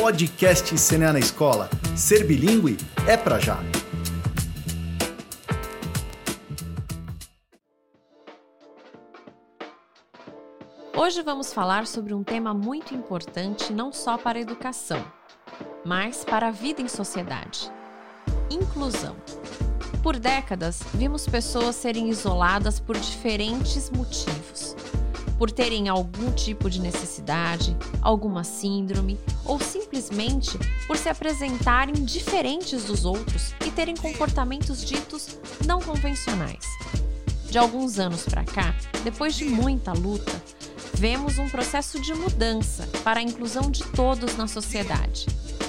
podcast CNA na Escola. Ser bilíngue é pra já. Hoje vamos falar sobre um tema muito importante não só para a educação, mas para a vida em sociedade: inclusão. Por décadas, vimos pessoas serem isoladas por diferentes motivos. Por terem algum tipo de necessidade, alguma síndrome ou simplesmente por se apresentarem diferentes dos outros e terem comportamentos ditos não convencionais. De alguns anos para cá, depois de muita luta, vemos um processo de mudança para a inclusão de todos na sociedade.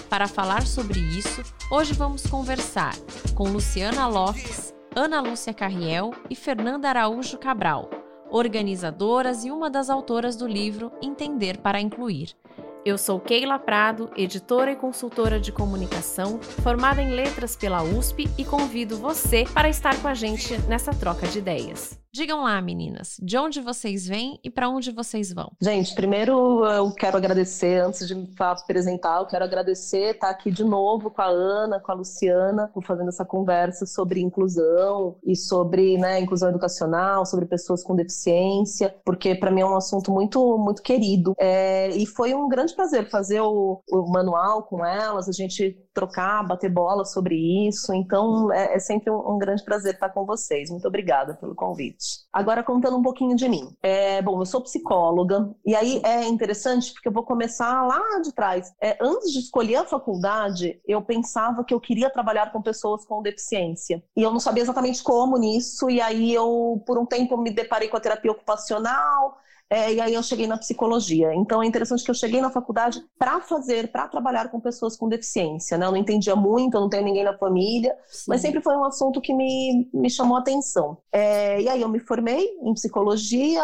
Para falar sobre isso, hoje vamos conversar com Luciana Lopes, Ana Lúcia Carriel e Fernanda Araújo Cabral, organizadoras e uma das autoras do livro Entender para Incluir. Eu sou Keila Prado, editora e consultora de comunicação, formada em letras pela USP e convido você para estar com a gente nessa troca de ideias. Digam lá, meninas, de onde vocês vêm e para onde vocês vão? Gente, primeiro eu quero agradecer, antes de me apresentar, eu quero agradecer estar aqui de novo com a Ana, com a Luciana, por fazendo essa conversa sobre inclusão e sobre né, inclusão educacional, sobre pessoas com deficiência, porque para mim é um assunto muito, muito querido. É, e foi um grande prazer fazer o, o manual com elas, a gente trocar, bater bola sobre isso. Então é, é sempre um, um grande prazer estar com vocês. Muito obrigada pelo convite. Agora, contando um pouquinho de mim. É, bom, eu sou psicóloga, e aí é interessante porque eu vou começar lá de trás. É, antes de escolher a faculdade, eu pensava que eu queria trabalhar com pessoas com deficiência. E eu não sabia exatamente como nisso, e aí eu, por um tempo, me deparei com a terapia ocupacional. É, e aí eu cheguei na psicologia. Então é interessante que eu cheguei na faculdade para fazer, para trabalhar com pessoas com deficiência. Né? Eu não entendia muito, eu não tenho ninguém na família, Sim. mas sempre foi um assunto que me, me chamou a atenção. É, e aí eu me formei em psicologia,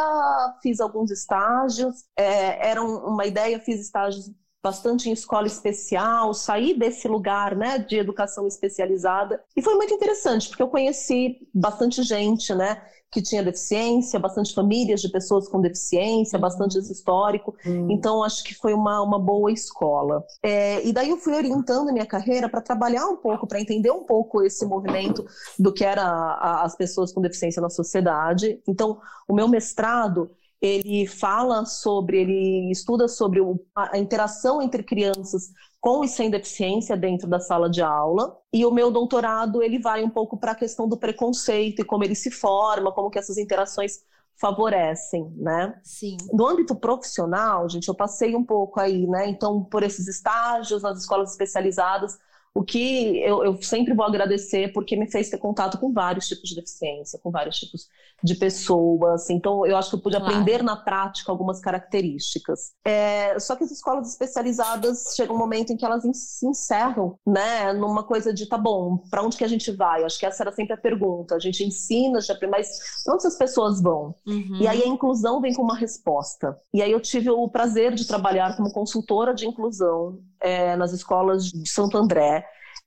fiz alguns estágios, é, era uma ideia, fiz estágios bastante em escola especial, saí desse lugar, né, de educação especializada. E foi muito interessante, porque eu conheci bastante gente, né, que tinha deficiência, bastante famílias de pessoas com deficiência, bastante esse histórico. Hum. Então, acho que foi uma, uma boa escola. É, e daí eu fui orientando a minha carreira para trabalhar um pouco, para entender um pouco esse movimento do que era a, as pessoas com deficiência na sociedade. Então, o meu mestrado ele fala sobre, ele estuda sobre a interação entre crianças com e sem deficiência dentro da sala de aula. E o meu doutorado, ele vai um pouco para a questão do preconceito e como ele se forma, como que essas interações favorecem, né? Sim. No âmbito profissional, gente, eu passei um pouco aí, né? Então, por esses estágios nas escolas especializadas, o que eu, eu, sempre vou agradecer porque me fez ter contato com vários tipos de deficiência, com vários tipos de pessoas. Então, eu acho que eu pude claro. aprender na prática algumas características. É, só que as escolas especializadas chega um momento em que elas se encerram, né, numa coisa de tá bom, para onde que a gente vai? Eu acho que essa era sempre a pergunta. A gente ensina, já, mas para onde as pessoas vão? Uhum. E aí a inclusão vem com uma resposta. E aí eu tive o prazer de trabalhar como consultora de inclusão é, nas escolas de Santo André,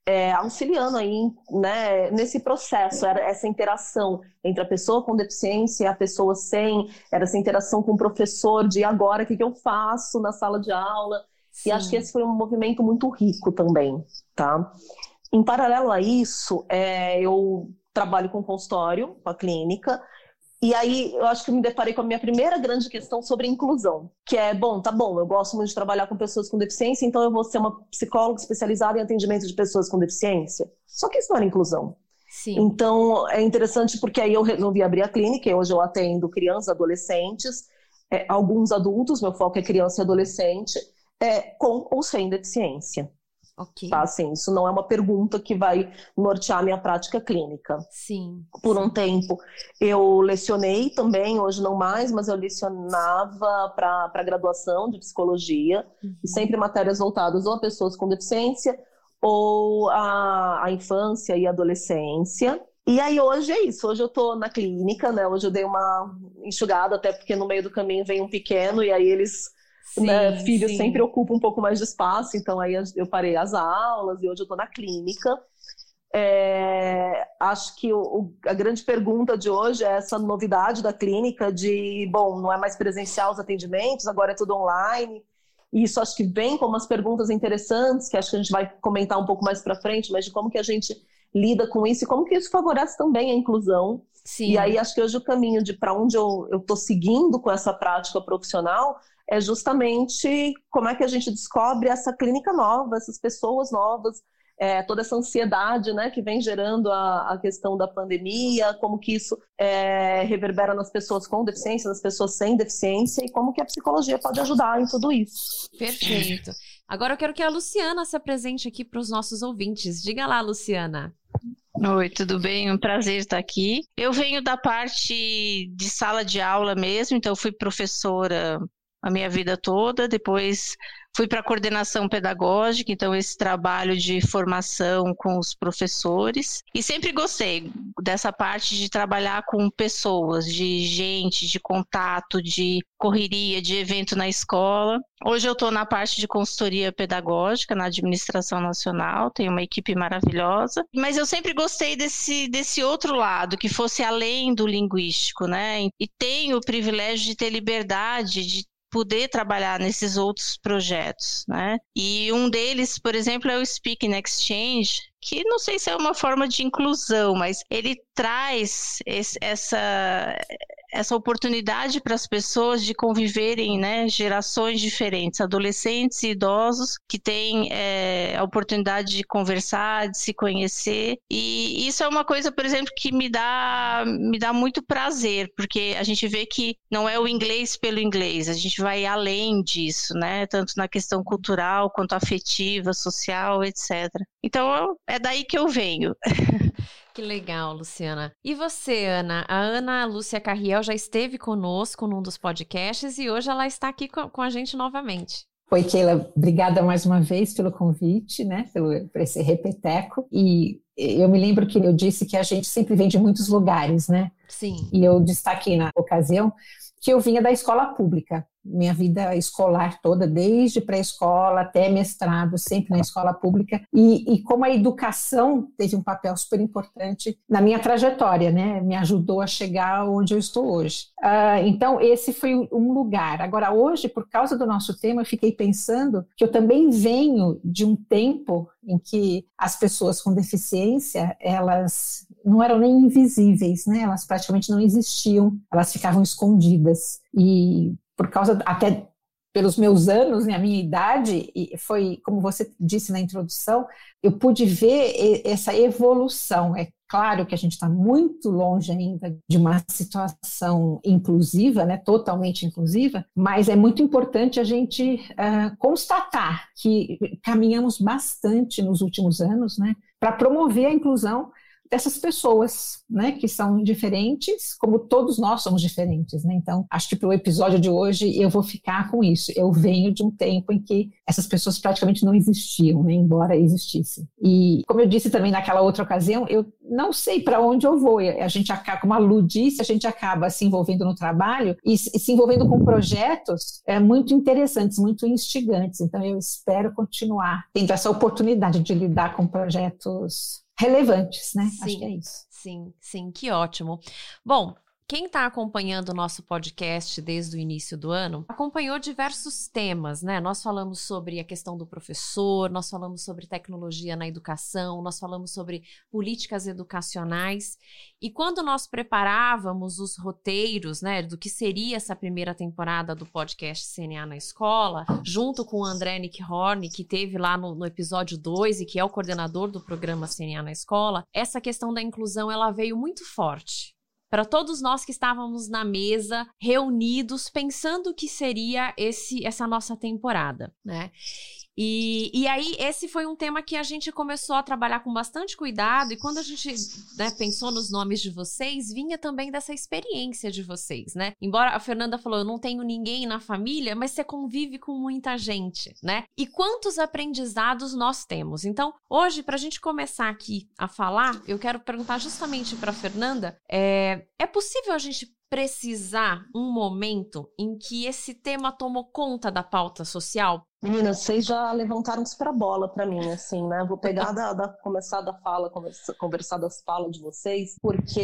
é, auxiliando aí né, nesse processo, era essa interação entre a pessoa com deficiência e a pessoa sem, era essa interação com o professor de agora o que, que eu faço na sala de aula. Sim. E acho que esse foi um movimento muito rico também, tá? Em paralelo a isso, é, eu trabalho com consultório, com a clínica, e aí eu acho que me deparei com a minha primeira grande questão sobre inclusão, que é, bom, tá bom, eu gosto muito de trabalhar com pessoas com deficiência, então eu vou ser uma psicóloga especializada em atendimento de pessoas com deficiência. Só que isso não era inclusão. Sim. Então é interessante porque aí eu resolvi abrir a clínica e hoje eu atendo crianças, adolescentes, é, alguns adultos, meu foco é criança e adolescente, é, com ou sem deficiência. Ok. Tá, assim, isso não é uma pergunta que vai nortear minha prática clínica. Sim. Por sim. um tempo eu lecionei também, hoje não mais, mas eu lecionava para graduação de psicologia, uhum. e sempre matérias voltadas ou a pessoas com deficiência ou a, a infância e adolescência. E aí hoje é isso, hoje eu tô na clínica, né? Hoje eu dei uma enxugada, até porque no meio do caminho vem um pequeno, e aí eles Sim, né? Filho sim. sempre ocupa um pouco mais de espaço, então aí eu parei as aulas e hoje eu estou na clínica. É, acho que o, a grande pergunta de hoje é essa novidade da clínica de, bom, não é mais presencial os atendimentos, agora é tudo online. e isso acho que vem com umas perguntas interessantes, que acho que a gente vai comentar um pouco mais para frente, mas de como que a gente lida com isso e como que isso favorece também a inclusão. Sim. E aí acho que hoje o caminho de para onde eu estou seguindo com essa prática profissional é justamente como é que a gente descobre essa clínica nova, essas pessoas novas, é, toda essa ansiedade né, que vem gerando a, a questão da pandemia, como que isso é, reverbera nas pessoas com deficiência, nas pessoas sem deficiência e como que a psicologia pode ajudar em tudo isso. Perfeito. Agora eu quero que a Luciana se apresente aqui para os nossos ouvintes. Diga lá, Luciana. Oi, tudo bem? Um prazer estar aqui. Eu venho da parte de sala de aula mesmo, então fui professora a minha vida toda, depois Fui para a coordenação pedagógica, então esse trabalho de formação com os professores. E sempre gostei dessa parte de trabalhar com pessoas, de gente, de contato, de correria, de evento na escola. Hoje eu estou na parte de consultoria pedagógica na administração nacional, tenho uma equipe maravilhosa, mas eu sempre gostei desse, desse outro lado, que fosse além do linguístico, né? E tenho o privilégio de ter liberdade de poder trabalhar nesses outros projetos, né? E um deles, por exemplo, é o Speaking Exchange, que não sei se é uma forma de inclusão, mas ele traz esse, essa essa oportunidade para as pessoas de conviverem, né, gerações diferentes, adolescentes e idosos que têm é, a oportunidade de conversar, de se conhecer. E isso é uma coisa, por exemplo, que me dá, me dá muito prazer, porque a gente vê que não é o inglês pelo inglês, a gente vai além disso, né, tanto na questão cultural quanto afetiva, social, etc. Então é daí que eu venho. Que legal, Luciana. E você, Ana? A Ana Lúcia Carriel já esteve conosco num dos podcasts e hoje ela está aqui com a gente novamente. Oi, Keila, obrigada mais uma vez pelo convite, né, pelo, por esse repeteco. E eu me lembro que eu disse que a gente sempre vem de muitos lugares, né? Sim. E eu destaquei na ocasião que eu vinha da escola pública minha vida escolar toda, desde pré-escola até mestrado, sempre na escola pública, e, e, como a educação teve um papel super importante na minha trajetória, né? Me ajudou a chegar onde eu estou hoje. Uh, então, esse foi um lugar. Agora, hoje, por causa do nosso tema, eu fiquei pensando que eu também venho de um tempo em que as pessoas com deficiência, elas não eram nem invisíveis, né? Elas praticamente não existiam, elas ficavam escondidas. E por causa até pelos meus anos, né, a minha idade, e foi, como você disse na introdução, eu pude ver essa evolução. É claro que a gente está muito longe ainda de uma situação inclusiva, né, totalmente inclusiva, mas é muito importante a gente uh, constatar que caminhamos bastante nos últimos anos né, para promover a inclusão dessas pessoas, né, que são diferentes, como todos nós somos diferentes, né? Então, acho que para o episódio de hoje eu vou ficar com isso. Eu venho de um tempo em que essas pessoas praticamente não existiam, né, embora existissem. E, como eu disse também naquela outra ocasião, eu não sei para onde eu vou. A gente acaba, como a Lu disse, a gente acaba se envolvendo no trabalho e se envolvendo com projetos é, muito interessantes, muito instigantes. Então, eu espero continuar tendo essa oportunidade de lidar com projetos relevantes, né? Sim, Acho que é isso. Sim, sim, que ótimo. Bom, quem está acompanhando o nosso podcast desde o início do ano acompanhou diversos temas, né? Nós falamos sobre a questão do professor, nós falamos sobre tecnologia na educação, nós falamos sobre políticas educacionais. E quando nós preparávamos os roteiros, né, do que seria essa primeira temporada do podcast CNA na escola, junto com o André Nick Horn, que teve lá no, no episódio 2 e que é o coordenador do programa CNA na escola, essa questão da inclusão ela veio muito forte para todos nós que estávamos na mesa, reunidos, pensando o que seria esse essa nossa temporada, né? E, e aí, esse foi um tema que a gente começou a trabalhar com bastante cuidado, e quando a gente né, pensou nos nomes de vocês, vinha também dessa experiência de vocês, né? Embora a Fernanda falou, eu não tenho ninguém na família, mas você convive com muita gente, né? E quantos aprendizados nós temos? Então, hoje, para a gente começar aqui a falar, eu quero perguntar justamente para Fernanda: é, é possível a gente precisar um momento em que esse tema tomou conta da pauta social? Meninas, vocês já levantaram super a bola para mim, assim, né? Vou pegar da, da começar da fala, conversar das falas de vocês, porque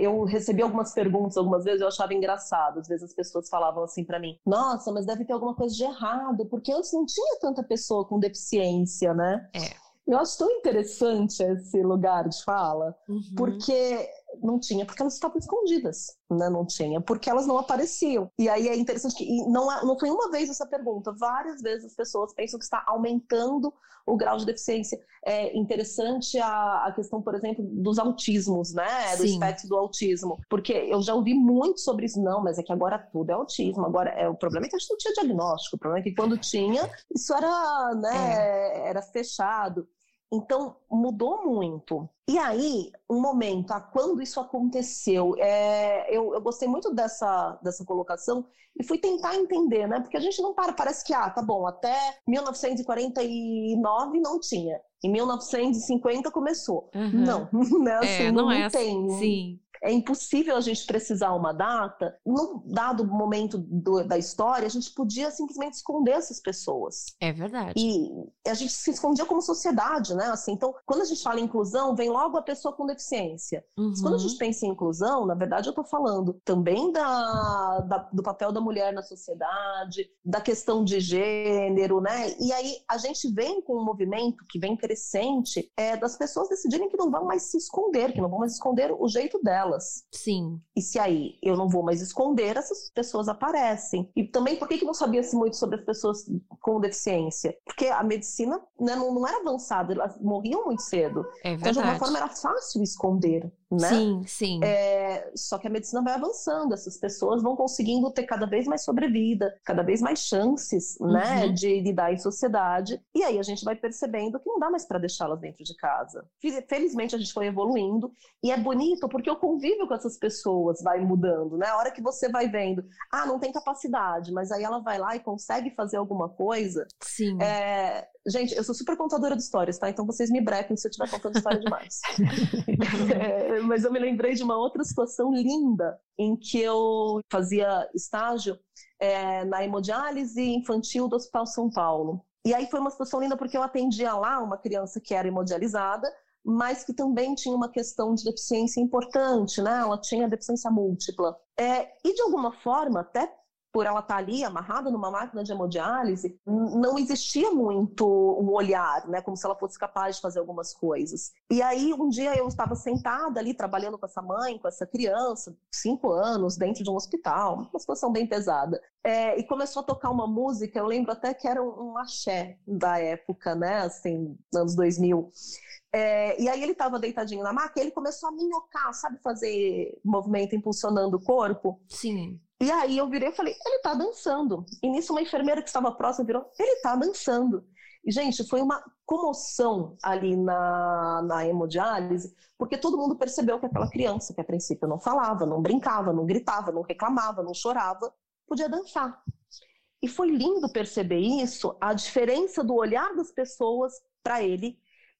eu recebi algumas perguntas algumas vezes, eu achava engraçado. Às vezes as pessoas falavam assim para mim: "Nossa, mas deve ter alguma coisa de errado, porque antes não tinha tanta pessoa com deficiência, né?" É. Eu acho tão interessante esse lugar de fala, Uhum. porque não tinha, porque elas estavam escondidas, né? Não tinha, porque elas não apareciam. E aí é interessante que não, há- não foi uma vez essa pergunta, várias vezes as pessoas pensam que está aumentando o grau de deficiência. É interessante a, a questão, por exemplo, dos autismos, né? Do Sim. espectro do autismo. Porque eu já ouvi muito sobre isso. Não, mas é que agora tudo é autismo. Agora, é, o problema é que a gente não tinha diagnóstico. O problema é que quando tinha, isso era, né, era fechado. Então, mudou muito. E aí, um momento, ah, quando isso aconteceu, é, eu, eu gostei muito dessa, dessa colocação e fui tentar entender, né? Porque a gente não para, parece que, ah, tá bom, até 1949 não tinha. Em 1950 começou. Uhum. Não, né? Assim, é, não, é assim. tem. Sim. É impossível a gente precisar uma data. Num dado momento do- da história, a gente podia simplesmente esconder essas pessoas. É verdade. E a gente se escondia como sociedade, né? Assim, então, quando a gente fala em inclusão, vem logo a pessoa com deficiência. Mas quando a Uhum. gente pensa em inclusão, na verdade, eu estou falando também da, da- do papel da mulher na sociedade, da questão de gênero, né? E aí a gente vem com um movimento que vem crescente é, das pessoas decidirem que não vão mais se esconder, que não vão mais esconder o jeito delas. Sim. E se aí eu não vou mais esconder, essas pessoas aparecem. E também, por que, que não sabia-se muito sobre as pessoas com deficiência? Porque a medicina né, não, não era avançada, elas morriam muito cedo. É Então, de alguma verdade. forma, era fácil esconder, né? Sim, sim. É, só que a medicina vai avançando, essas pessoas vão conseguindo ter cada vez mais sobrevida, cada vez mais chances, né, Uhum. de lidar em sociedade. E aí a gente vai percebendo que não dá mais para deixá-las dentro de casa. Fe- Felizmente a gente foi evoluindo e é bonito porque o convívio com essas pessoas vai mudando, né? A hora que você vai vendo, ah, não tem capacidade, mas aí ela vai lá e consegue fazer alguma coisa. Sim. É, Gente, eu sou super contadora de histórias, tá? Então vocês me brequem se eu estiver contando história demais. É, mas eu me lembrei de uma outra situação linda em que eu fazia estágio é, na hemodiálise infantil do Hospital São Paulo. E aí foi uma situação linda porque eu atendia lá uma criança que era hemodializada, mas que também tinha uma questão de deficiência importante, né? Ela tinha deficiência múltipla. É, e de alguma forma, até por ela estar ali amarrada numa máquina de hemodiálise, não existia muito um olhar, né, como se ela fosse capaz de fazer algumas coisas. E aí um dia eu estava sentada ali trabalhando com essa mãe, com essa criança, cinco anos, dentro de um hospital, uma situação bem pesada. É, e começou a tocar uma música, eu lembro até que era um, um axé da época, né, assim, anos 2000. É, e aí ele estava deitadinho na maca e ele começou a minhocar, sabe, fazer movimento impulsionando o corpo. Sim. E aí eu virei e falei, ele tá dançando. E nisso uma enfermeira que estava próxima virou, ele tá dançando. E, gente, foi uma comoção ali na, na hemodiálise, porque todo mundo percebeu que aquela criança, que a princípio não falava, não brincava, não gritava, não reclamava, não chorava, podia dançar. E foi lindo perceber isso, a diferença do olhar das pessoas para ele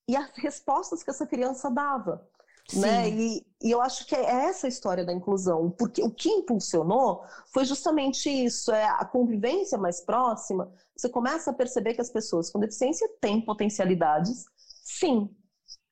e as respostas que essa criança dava Sim. né? E, e eu acho que é essa a história da inclusão, porque o que impulsionou foi justamente isso, é a convivência mais próxima. Você começa a perceber que as pessoas com deficiência têm potencialidades, sim.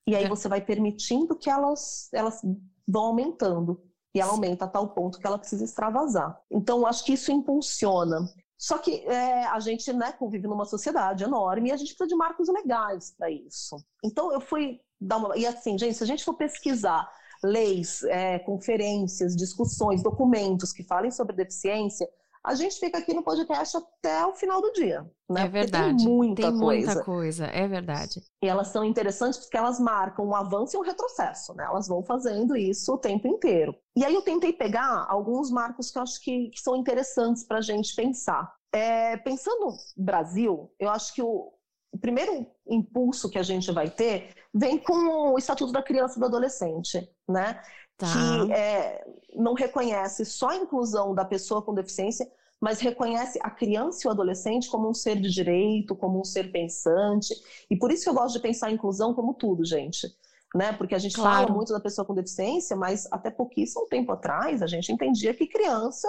E aí É. você vai permitindo que elas, elas vão aumentando. E ela aumenta a tal ponto que ela precisa extravasar. Então, eu acho que isso impulsiona. Só que é, a gente né, convive numa sociedade enorme e a gente precisa de marcos legais para isso. Então, eu fui dar uma. E assim, gente, se a gente for pesquisar leis, é, conferências, discussões, documentos que falem sobre deficiência, a gente fica aqui no podcast até o final do dia. Né? É Porque verdade. Tem muita Tem coisa. muita coisa, é verdade. E elas são interessantes porque elas marcam um avanço e um retrocesso, né? Elas vão fazendo isso o tempo inteiro. E aí eu tentei pegar alguns marcos que eu acho que, que são interessantes para a gente pensar. É, pensando no Brasil, eu acho que o, o primeiro impulso que a gente vai ter vem com o Estatuto da Criança e do Adolescente, né? Tá. que é, não reconhece só a inclusão da pessoa com deficiência, mas reconhece a criança e o adolescente como um ser de direito, como um ser pensante. E por isso que eu gosto de pensar a inclusão como tudo, gente. né? Porque a gente Claro. fala muito da pessoa com deficiência, mas até pouquíssimo tempo atrás a gente entendia que criança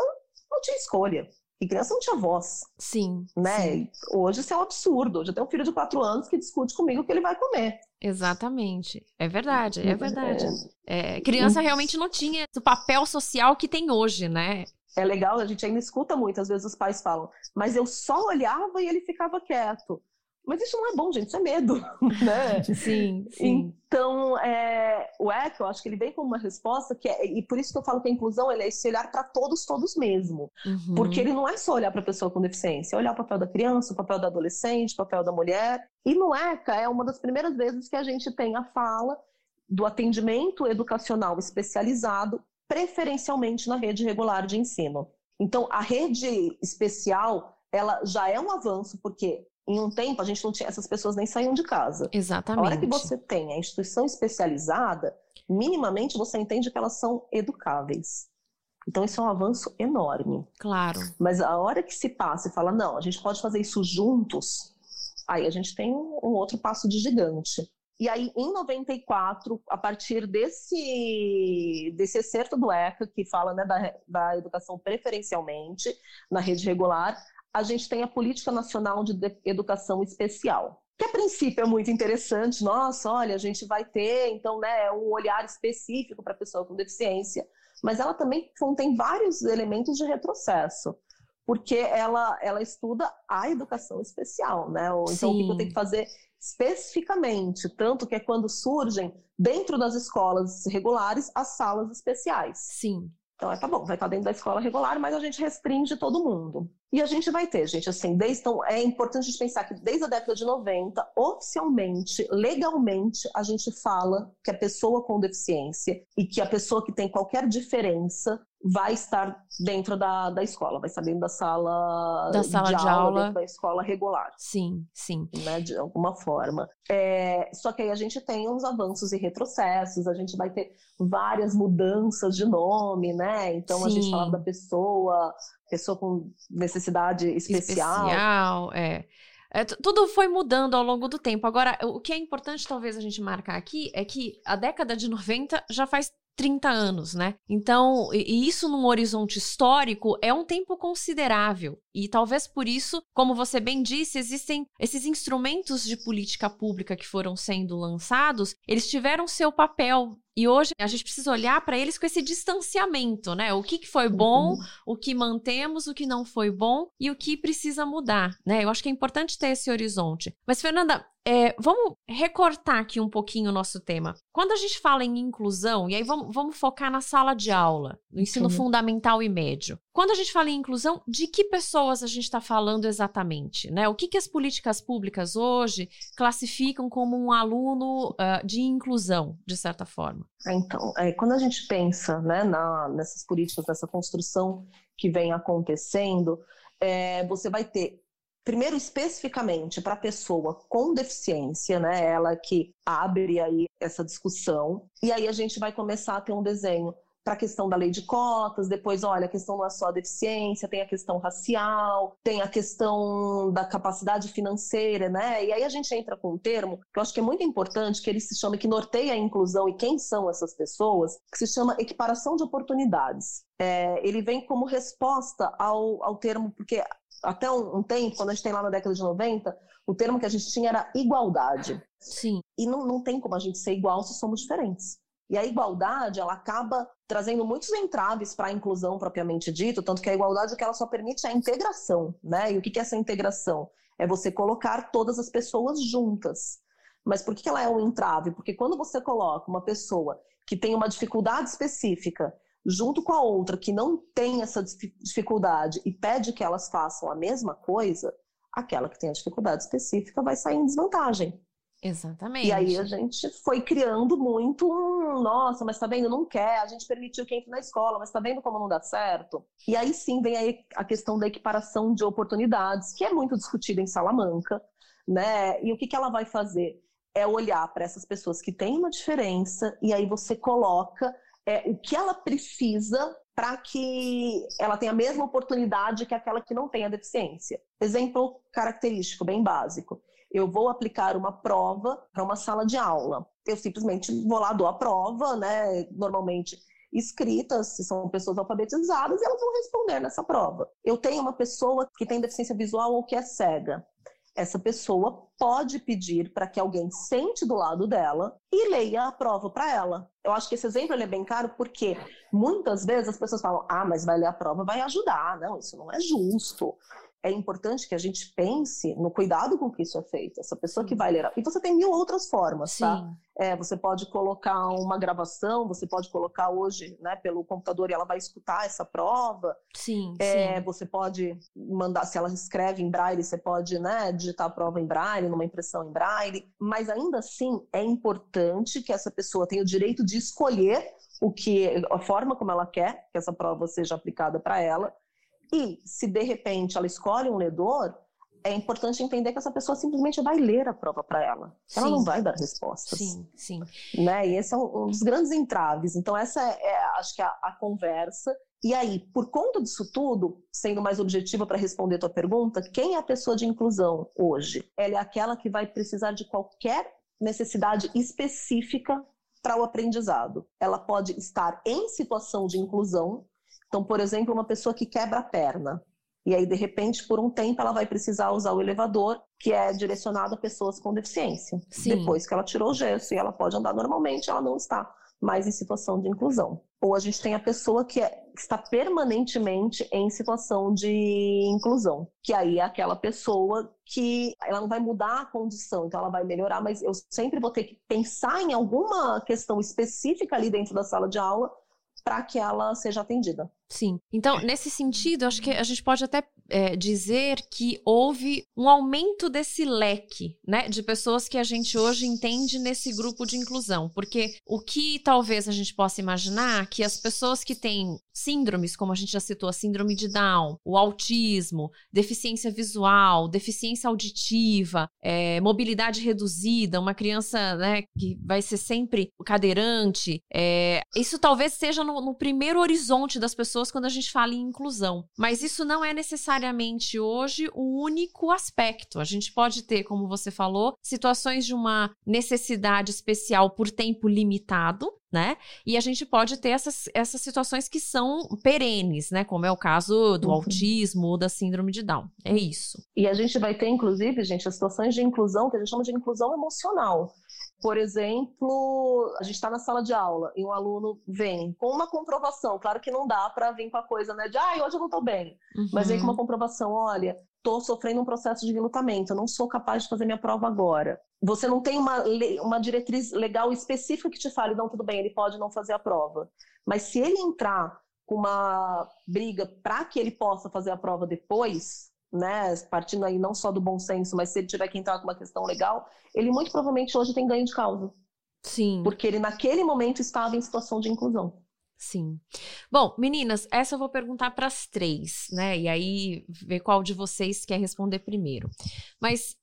não tinha escolha, que criança não tinha voz, Sim, né? sim, Hoje isso é um absurdo. Hoje eu tenho um filho de quatro anos que discute comigo o que ele vai comer. exatamente. É verdade, é verdade. É, É, criança realmente não tinha o papel social que tem hoje, né? é legal, a gente ainda escuta muito, às vezes os pais falam, mas eu só olhava e ele ficava quieto. Mas isso não é bom, gente, isso é medo, né? Sim, sim. Então, é, o ECA, eu acho que ele vem com uma resposta que é, e por isso que eu falo que a inclusão é esse olhar para todos, todos mesmo. Uhum. Porque ele não é só olhar para a pessoa com deficiência, é olhar o papel da criança, o papel do adolescente, o papel da mulher. E no ECA é uma das primeiras vezes que a gente tem a fala do atendimento educacional especializado, preferencialmente na rede regular de ensino. Então, a rede especial, ela já é um avanço, porque em um tempo a gente não tinha, essas pessoas nem saíam de casa. A Exatamente. hora que você tem a instituição especializada, minimamente você entende que elas são educáveis. Então, isso é um avanço enorme. Claro. Mas a hora que se passa e fala, não, a gente pode fazer isso juntos, aí a gente tem um, um outro passo de gigante. E aí, em 94, a partir desse, desse excerto do ECA, que fala né, da, da educação preferencialmente na rede regular, a gente tem a Política Nacional de Educação Especial. Que a princípio é muito interessante, nossa, olha, a gente vai ter, então, né, um olhar específico para a pessoa com deficiência, mas ela também contém vários elementos de retrocesso, porque ela, ela estuda a educação especial, né? Ou, então, o que eu Sim. tenho que fazer especificamente? Tanto que é quando surgem, dentro das escolas regulares, as salas especiais. Sim. Então, é, tá bom, vai estar dentro da escola regular, mas a gente restringe todo mundo. E a gente vai ter, gente, assim, desde, então, é importante a gente pensar que desde a década de 90, oficialmente, legalmente, a gente fala que a pessoa com deficiência e que a pessoa que tem qualquer diferença vai estar dentro da, da escola, vai estar dentro da sala, Da sala de aula. dentro da escola regular Sim, sim. né, de alguma forma. É, só que aí a gente tem uns avanços e retrocessos, a gente vai ter várias mudanças de nome, né? Então a gente Sim. falava da pessoa, pessoa com necessidade especial. Especial, é. É, tu- tudo foi mudando ao longo do tempo. Agora, o que é importante, talvez, a gente marcar aqui é que a década de 90 já faz 30 anos, né? Então, e isso num horizonte histórico é um tempo considerável. E talvez por isso, como você bem disse, existem esses instrumentos de política pública que foram sendo lançados, eles tiveram seu papel. E hoje a gente precisa olhar para eles com esse distanciamento, né? O que, que foi bom, Uhum. o que mantemos, o que não foi bom e o que precisa mudar, né? Eu acho que é importante ter esse horizonte. Mas, Fernanda, é, vamos recortar aqui um pouquinho o nosso tema. Quando a gente fala em inclusão, e aí vamos, vamos focar na sala de aula, no ensino Ok. fundamental e médio. Quando a gente fala em inclusão, de que pessoas a gente está falando exatamente? Né? O que, que as políticas públicas hoje classificam como um aluno ah, de inclusão, de certa forma? Então, é, quando a gente pensa né, na- nessas políticas, nessa construção que vem acontecendo, é, você vai ter, primeiro especificamente para a pessoa com deficiência, né, ela que abre aí essa discussão, e aí a gente vai começar a ter um desenho para a questão da lei de cotas, depois, olha, a questão não é só a deficiência, tem a questão racial, tem a questão da capacidade financeira, né? E aí a gente entra com um termo que eu acho que é muito importante, que ele se chama, que norteia a inclusão e quem são essas pessoas, que se chama equiparação de oportunidades. É, ele vem como resposta ao, ao termo, porque até um, um tempo, quando a gente tem lá na década de 90, o termo que a gente tinha era igualdade. Sim, E não, não tem como a gente ser igual se somos diferentes. E a igualdade, ela acaba trazendo muitos entraves para a inclusão propriamente dito, tanto que a igualdade é que ela só permite a integração, né? E o que é essa integração? É você colocar todas as pessoas juntas. Mas por que ela é um entrave? Porque quando você coloca uma pessoa que tem uma dificuldade específica junto com a outra que não tem essa dif- dificuldade e pede que elas façam a mesma coisa, aquela que tem a dificuldade específica vai sair em desvantagem. Exatamente. E aí a gente foi criando muito um, nossa, mas tá vendo, não quer, a gente permitiu que entre na escola, mas tá vendo como não dá certo? E aí sim vem aí a questão da equiparação de oportunidades, que é muito discutida em Salamanca, né? E o que, que ela vai fazer? É olhar para essas pessoas que têm uma diferença e aí você coloca é, o que ela precisa para que ela tenha a mesma oportunidade que aquela que não tem a deficiência. Exemplo característico, bem básico eu vou aplicar uma prova para uma sala de aula. eu simplesmente vou lá, dou a prova, né? Normalmente escritas, se são pessoas alfabetizadas, elas vão responder nessa prova. Eu tenho uma pessoa que tem deficiência visual ou que é cega. Essa pessoa pode pedir para que alguém sente do lado dela e leia a prova para ela. Eu acho que esse exemplo é bem caro porque muitas vezes as pessoas falam: ah, mas vai ler a prova, vai ajudar. Não, isso não é justo é importante que a gente pense no cuidado com que isso é feito. Essa pessoa que vai ler. E você tem mil outras formas, tá? Sim. tá? É, você pode colocar uma gravação, você pode colocar hoje, né, pelo computador e ela vai escutar essa prova. Sim, é, sim. Você pode mandar, se ela escreve em braille, você pode, né, digitar a prova em braille, numa impressão em braille. Mas ainda assim, é importante que essa pessoa tenha o direito de escolher o que, a forma como ela quer que essa prova seja aplicada para ela e se de repente ela escolhe um ledor, é importante entender que essa pessoa simplesmente vai ler a prova para ela. Ela sim. não vai dar respostas. Sim, sim. Né? E esse é um, dos grandes entraves. Então, essa é, é acho que, a, a, conversa. E aí, por conta disso tudo, sendo mais objetiva para responder a tua pergunta, quem é a pessoa de inclusão hoje? Ela é aquela que vai precisar de qualquer necessidade específica para o aprendizado. Ela pode estar em situação de inclusão, então, por exemplo, uma pessoa que quebra a perna. E aí, de repente, por um tempo, ela vai precisar usar o elevador, que é direcionado a pessoas com deficiência. Sim. Depois que ela tirou o gesso e ela pode andar normalmente, ela não está mais em situação de inclusão. Ou a gente tem a pessoa que, é, que está permanentemente em situação de inclusão, que aí é aquela pessoa que ela não vai mudar a condição, então ela vai melhorar, mas eu sempre vou ter que pensar em alguma questão específica ali dentro da sala de aula para que ela seja atendida. Sim. Então, nesse sentido, acho que a gente pode até é, dizer que houve um aumento desse leque, né, de pessoas que a gente hoje entende nesse grupo de inclusão. Porque o que talvez a gente possa imaginar que as pessoas que têm síndromes, como a gente já citou, a síndrome de Down, o autismo, deficiência visual, deficiência auditiva, é, mobilidade reduzida, uma criança né, que vai ser sempre cadeirante, é, isso talvez seja no, no primeiro horizonte das pessoas pessoas quando a gente fala em inclusão. Mas isso não é necessariamente hoje o único aspecto. A gente pode ter, como você falou, situações de uma necessidade especial por tempo limitado, né? E a gente pode ter essas, essas situações que são perenes, né? Como é o caso do uhum. autismo ou da síndrome de Down. É isso. E a gente vai ter, inclusive, gente, as situações de inclusão que a gente chama de inclusão emocional. Por exemplo, a gente está na sala de aula e um aluno vem com uma comprovação. Claro que não dá para vir com a coisa, né, de ah, hoje eu não estou bem. Uhum. Mas vem com uma comprovação: olha, estou sofrendo um processo de relutamento, eu não sou capaz de fazer minha prova agora. Você não tem uma, uma diretriz legal específica que te fale, não, tudo bem, ele pode não fazer a prova. Mas se ele entrar com uma briga para que ele possa fazer a prova depois, né, partindo aí não só do bom senso, mas se ele tiver que entrar com uma questão legal, ele muito provavelmente hoje tem ganho de causa. Sim. Porque ele naquele momento estava em situação de inclusão. Sim. Bom, meninas, essa eu vou perguntar para as três, né? E aí ver qual de vocês quer responder primeiro. Mas,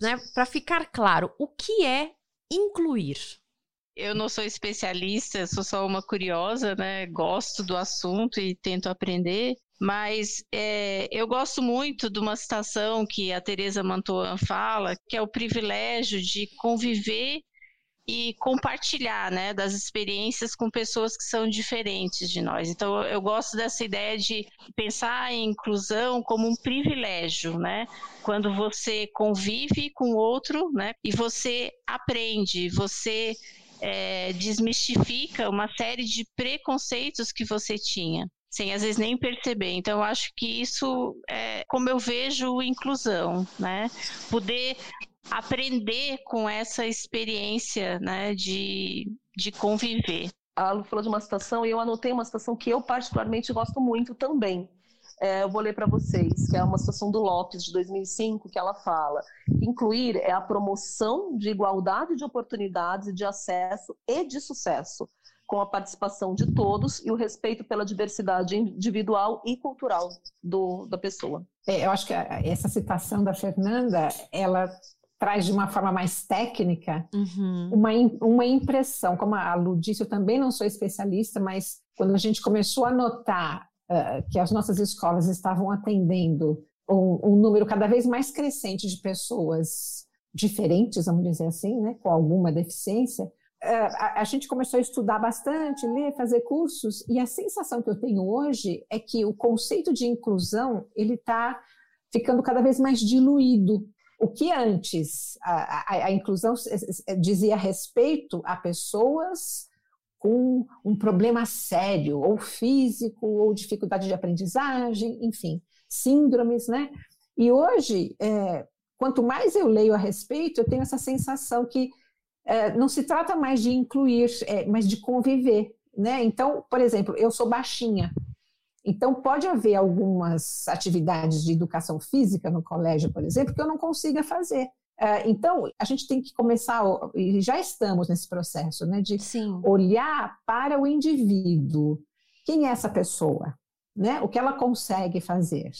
né, para ficar claro, o que é incluir? Eu não sou especialista, sou só uma curiosa, né? Gosto do assunto e tento aprender. Mas é, eu gosto muito de uma citação que a Teresa Mantoan fala, que é o privilégio de conviver e compartilhar né, das experiências com pessoas que são diferentes de nós. Então, eu gosto dessa ideia de pensar em inclusão como um privilégio, né? Quando você convive com outro, né? E você aprende, você é, desmistifica uma série de preconceitos que você tinha sem às vezes nem perceber. Então, eu acho que isso é como eu vejo inclusão, né? Poder aprender com essa experiência, né, de, de conviver. A Lu falou de uma situação e eu anotei uma situação que eu particularmente gosto muito também. É, eu vou ler para vocês, que é uma situação do Lopes, de 2005, que ela fala: incluir é a promoção de igualdade de oportunidades de acesso e de sucesso, com a participação de todos e o respeito pela diversidade individual e cultural do, da pessoa. É, eu acho que essa citação da Fernanda, ela traz de uma forma mais técnica uhum. uma, uma impressão. Como a Lu disse, eu também não sou especialista, mas quando a gente começou a notar uh, que as nossas escolas estavam atendendo um, um número cada vez mais crescente de pessoas diferentes, vamos dizer assim, né, com alguma deficiência, a, a, gente começou a estudar bastante, ler, fazer cursos, e a sensação que eu tenho hoje é que o conceito de inclusão ele está ficando cada vez mais diluído. O que antes a, a, a inclusão dizia respeito a pessoas com um problema sério, ou físico, ou dificuldade de aprendizagem, enfim, síndromes, né? E hoje, é, quanto mais eu leio a respeito, eu tenho essa sensação que é, não se trata mais de incluir, é, mas de conviver, né? Então, por exemplo, eu sou baixinha, então pode haver algumas atividades de educação física no colégio, por exemplo, que eu não consiga fazer. É, então, a gente tem que começar, e já estamos nesse processo, né, de Sim. olhar para o indivíduo. Quem é essa pessoa? Né? O que ela consegue fazer?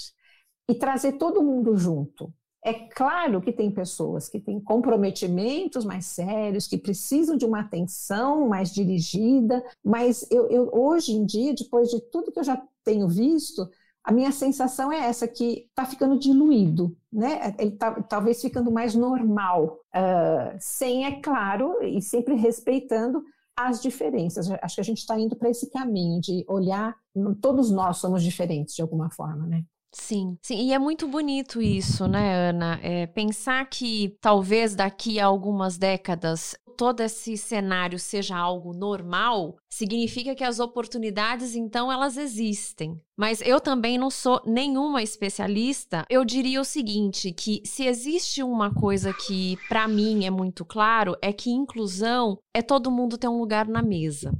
E trazer todo mundo junto. É claro que tem pessoas que têm comprometimentos mais sérios, que precisam de uma atenção mais dirigida, mas eu, eu hoje em dia, depois de tudo que eu já tenho visto, a minha sensação é essa, que está ficando diluído, né? Ele está talvez ficando mais normal, uh, sem, é claro, e sempre respeitando as diferenças. Acho que a gente está indo para esse caminho de olhar, todos nós somos diferentes de alguma forma, né? Sim, sim, e é muito bonito isso, né, Ana? É, pensar que talvez daqui a algumas décadas todo esse cenário seja algo normal, significa que as oportunidades, então, elas existem. Mas eu também não sou nenhuma especialista. Eu diria o seguinte, que se existe uma coisa que para mim é muito claro, é que inclusão é todo mundo ter um lugar na mesa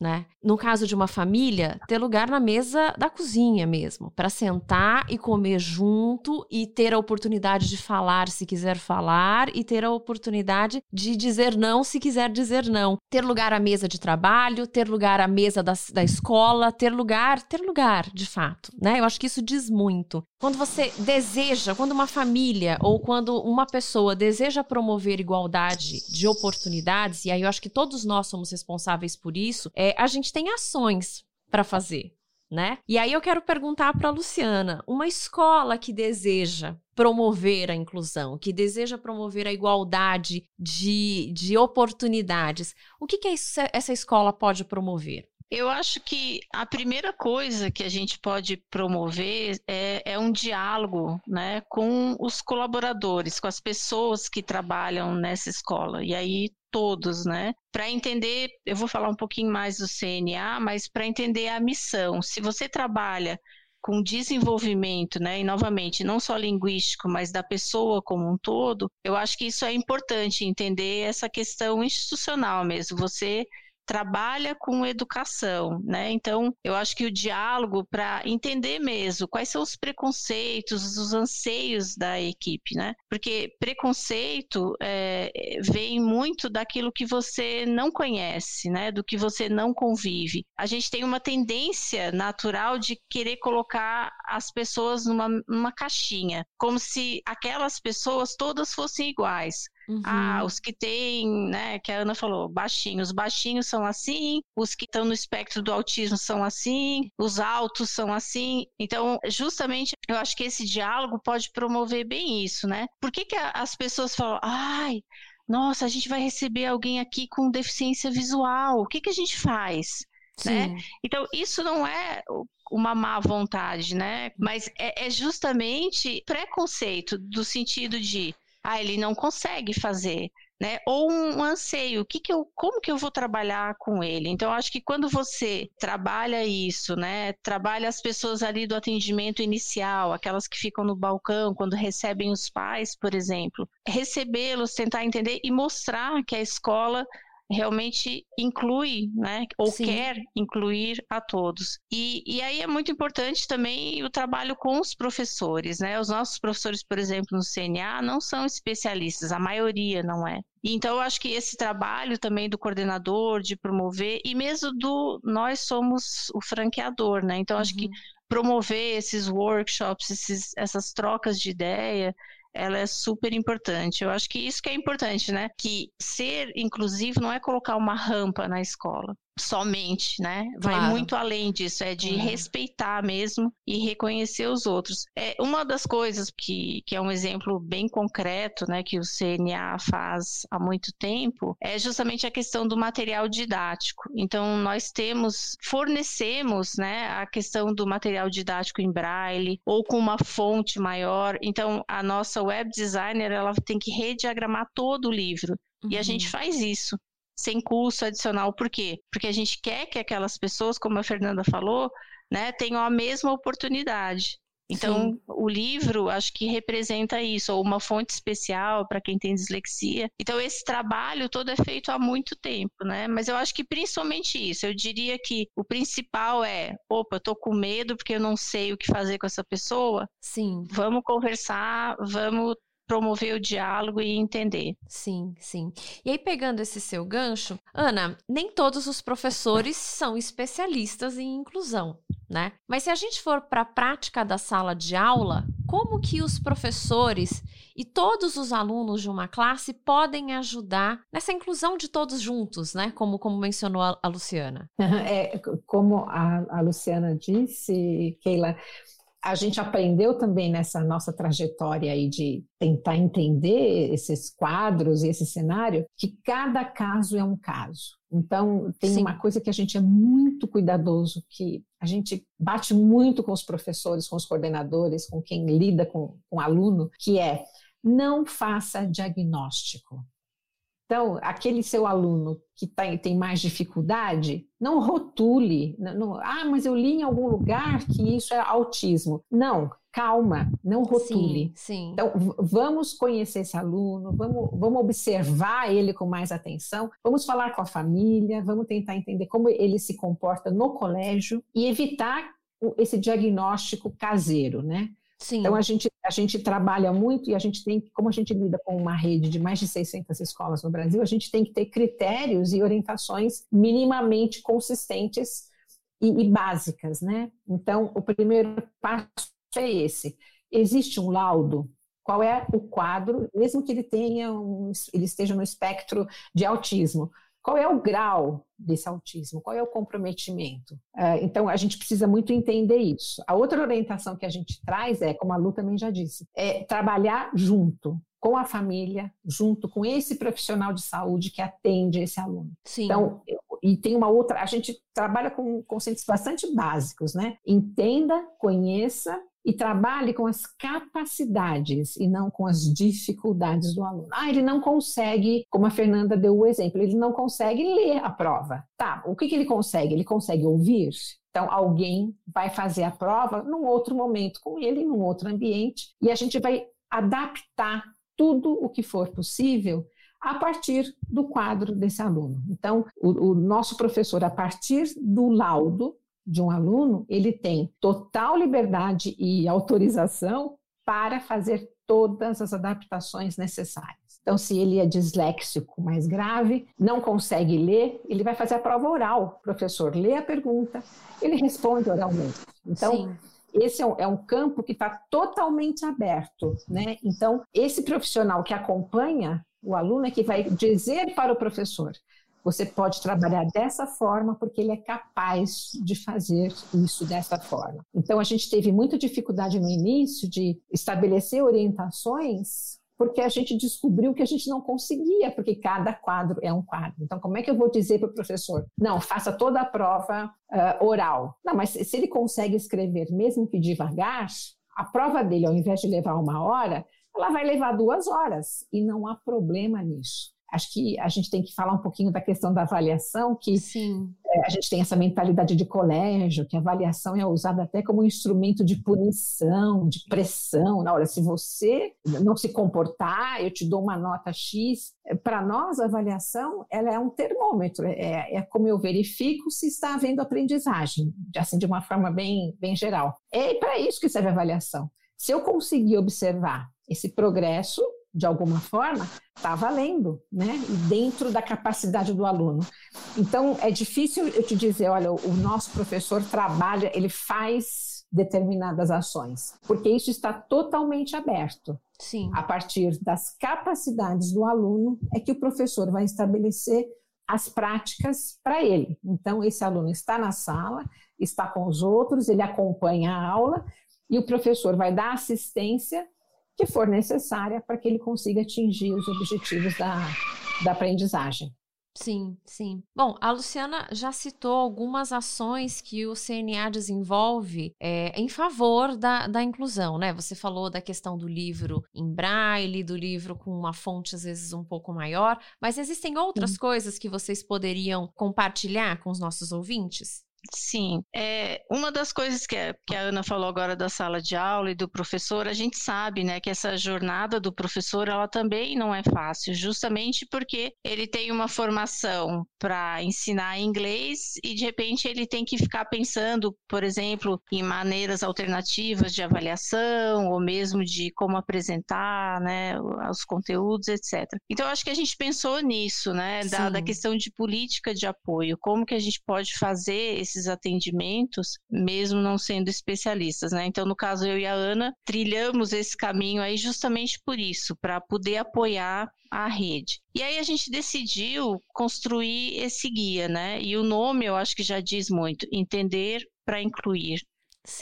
né? No caso de uma família, ter lugar na mesa da cozinha mesmo, para sentar e comer junto e ter a oportunidade de falar se quiser falar e ter a oportunidade de dizer não se quiser dizer não. Ter lugar à mesa de trabalho, ter lugar à mesa da, da escola, ter lugar, ter lugar, de fato, né? Eu acho que isso diz muito. Quando você deseja, quando uma família ou quando uma pessoa deseja promover igualdade de oportunidades, e aí eu acho que todos nós somos responsáveis por isso, é, a gente tem ações para fazer. Né? E aí eu quero perguntar para Luciana, uma escola que deseja promover a inclusão, que deseja promover a igualdade de, de oportunidades, o que, que essa escola pode promover? Eu acho que a primeira coisa que a gente pode promover é, é, um diálogo né, com os colaboradores, com as pessoas que trabalham nessa escola. E aí todos, né? Para entender, eu vou falar um pouquinho mais do CNA, mas para entender a missão. Se você trabalha com desenvolvimento, né, e novamente, não só linguístico, mas da pessoa como um todo, eu acho que isso é importante entender essa questão institucional mesmo. Você trabalha com educação, né? Então, eu acho que o diálogo para entender mesmo quais são os preconceitos, os anseios da equipe, né? Porque preconceito é, vem muito daquilo que você não conhece, né? Do que você não convive. A gente tem uma tendência natural de querer colocar as pessoas numa, numa caixinha, como se aquelas pessoas todas fossem iguais. Ah, uhum. Ah, os que têm, né, que a Ana falou, baixinhos. Os baixinhos são assim, os que estão no espectro do autismo são assim, os altos são assim. Então, justamente, eu acho que esse diálogo pode promover bem isso, né? Por que, que as pessoas falam, ai, nossa, a gente vai receber alguém aqui com deficiência visual, o que, que a gente faz? Né? Então, isso não é uma má vontade, né? Mas é, é justamente preconceito do sentido de ah, ele não consegue fazer, né? Ou um anseio, que que eu, como que eu vou trabalhar com ele? Então, acho que quando você trabalha isso, né? Trabalha as pessoas ali do atendimento inicial, aquelas que ficam no balcão quando recebem os pais, por exemplo, recebê-los, tentar entender e mostrar que a escola realmente inclui, né, ou Sim. quer incluir a todos. E, e aí é muito importante também o trabalho com os professores, né? Os nossos professores, por exemplo, no CNA, não são especialistas, a maioria não é. Então, eu acho que esse trabalho também do coordenador, de promover, e mesmo do nós somos o franqueador, né? Então, acho uhum. que promover esses workshops, esses, essas trocas de ideia, ela é super importante. Eu acho que isso que é importante, né? Que ser inclusivo não é colocar uma rampa na escola. Somente, né? Vai Claro. muito além disso, é de É. respeitar mesmo e reconhecer os outros. É uma das coisas que, que é um exemplo bem concreto, né, que o CNA faz há muito tempo, é justamente a questão do material didático. Então, nós temos, fornecemos, né, a questão do material didático em braille ou com uma fonte maior. Então, a nossa web designer, ela tem que rediagramar todo o livro. E a Uhum. gente faz isso sem custo adicional. Por quê? Porque a gente quer que aquelas pessoas, como a Fernanda falou, né, tenham a mesma oportunidade. Então, o livro acho que representa isso, ou uma fonte especial para quem tem dislexia. Então, esse trabalho todo é feito há muito tempo, né? Mas eu acho que principalmente isso. Eu diria que o principal é: opa, eu tô com medo porque eu não sei o que fazer com essa pessoa. Sim, Vamos conversar, vamos promover o diálogo e entender. sim, sim. E aí, pegando esse seu gancho, Ana, nem todos os professores são especialistas em inclusão, né? Mas se a gente for para a prática da sala de aula, como que os professores e todos os alunos de uma classe podem ajudar nessa inclusão de todos juntos, né? Como, como mencionou a, a Luciana. É, como a, a Luciana disse, Keila, a gente aprendeu também nessa nossa trajetória aí de tentar entender esses quadros e esse cenário, que cada caso é um caso. Então, tem Sim. uma coisa que a gente é muito cuidadoso, que a gente bate muito com os professores, com os coordenadores, com quem lida com, com o aluno, que é não faça diagnóstico. Então, aquele seu aluno que tá, tem mais dificuldade, não rotule. Não, não, ah, mas eu li em algum lugar que isso é autismo. Não, calma, não rotule. Sim, sim. Então, vamos conhecer esse aluno, vamos, vamos observar ele com mais atenção, vamos falar com a família, vamos tentar entender como ele se comporta no colégio e evitar esse diagnóstico caseiro, né? Sim. Então, a gente, a gente trabalha muito e a gente tem, como a gente lida com uma rede de mais de 600 escolas no Brasil, a gente tem que ter critérios e orientações minimamente consistentes e, e básicas, né? Então, o primeiro passo é esse. Existe um laudo? Qual é o quadro, mesmo que ele tenha um, ele esteja no espectro de autismo? Qual é o grau desse autismo? Qual é o comprometimento? É, então, a gente precisa muito entender isso. A outra orientação que a gente traz é, como a Lu também já disse, é trabalhar junto com a família, junto com esse profissional de saúde que atende esse aluno. sim. Então, e tem uma outra, a gente trabalha com conceitos bastante básicos, né? Entenda, conheça e trabalhe com as capacidades e não com as dificuldades do aluno. Ah, ele não consegue, como a Fernanda deu o exemplo, ele não consegue ler a prova. Tá, o que, que ele consegue? Ele consegue ouvir? Então, alguém vai fazer a prova num outro momento com ele, num outro ambiente, e a gente vai adaptar tudo o que for possível a partir do quadro desse aluno. Então, o, o nosso professor, a partir do laudo de um aluno, ele tem total liberdade e autorização para fazer todas as adaptações necessárias. Então, se ele é disléxico mais grave, não consegue ler, ele vai fazer a prova oral. O professor lê a pergunta, ele responde oralmente. Então, sim. esse é um, é um campo que está totalmente aberto, né? Então, esse profissional que acompanha o aluno é que vai dizer para o professor: você pode trabalhar dessa forma porque ele é capaz de fazer isso dessa forma. Então, a gente teve muita dificuldade no início de estabelecer orientações. Porque a gente descobriu que a gente não conseguia, porque cada quadro é um quadro. Então, como é que eu vou dizer para o professor? Não, faça toda a prova uh, oral. Não, mas se ele consegue escrever, mesmo que devagar, a prova dele, ao invés de levar uma hora, ela vai levar duas horas. E não há problema nisso. Acho que a gente tem que falar um pouquinho da questão da avaliação, que Sim. é, a gente tem essa mentalidade de colégio, que a avaliação é usada até como um instrumento de punição, de pressão. Olha, se você não se comportar, eu te dou uma nota X. Para nós, a avaliação ela é um termômetro, é, é como eu verifico se está havendo aprendizagem, assim, de uma forma bem, bem geral. É para isso que serve a avaliação. Se eu conseguir observar esse progresso, de alguma forma, está valendo, né? Dentro da capacidade do aluno. Então, é difícil eu te dizer, olha, o nosso professor trabalha, ele faz determinadas ações, porque isso está totalmente aberto. Sim. A partir das capacidades do aluno é que o professor vai estabelecer as práticas para ele. Então, esse aluno está na sala, está com os outros, ele acompanha a aula e o professor vai dar assistência que for necessária para que ele consiga atingir os objetivos da, da aprendizagem. Sim, sim. Bom, a Luciana já citou algumas ações que o CNA desenvolve é, em favor da, da inclusão, né? Você falou da questão do livro em braille, do livro com uma fonte às vezes um pouco maior, mas existem outras coisas que vocês poderiam compartilhar com os nossos ouvintes? Sim, é, uma das coisas que a, que a Ana falou agora da sala de aula e do professor, a gente sabe, né, que essa jornada do professor, ela também não é fácil, justamente porque ele tem uma formação para ensinar inglês e de repente ele tem que ficar pensando, por exemplo, em maneiras alternativas de avaliação ou mesmo de como apresentar, né, os conteúdos, etc. Então, acho que a gente pensou nisso, né, da, da questão de política de apoio, como que a gente pode fazer esses atendimentos, mesmo não sendo especialistas, né? Então, no caso, eu e a Ana trilhamos esse caminho aí justamente por isso, para poder apoiar a rede. E aí a gente decidiu construir esse guia, né? E o nome eu acho que já diz muito: entender para incluir.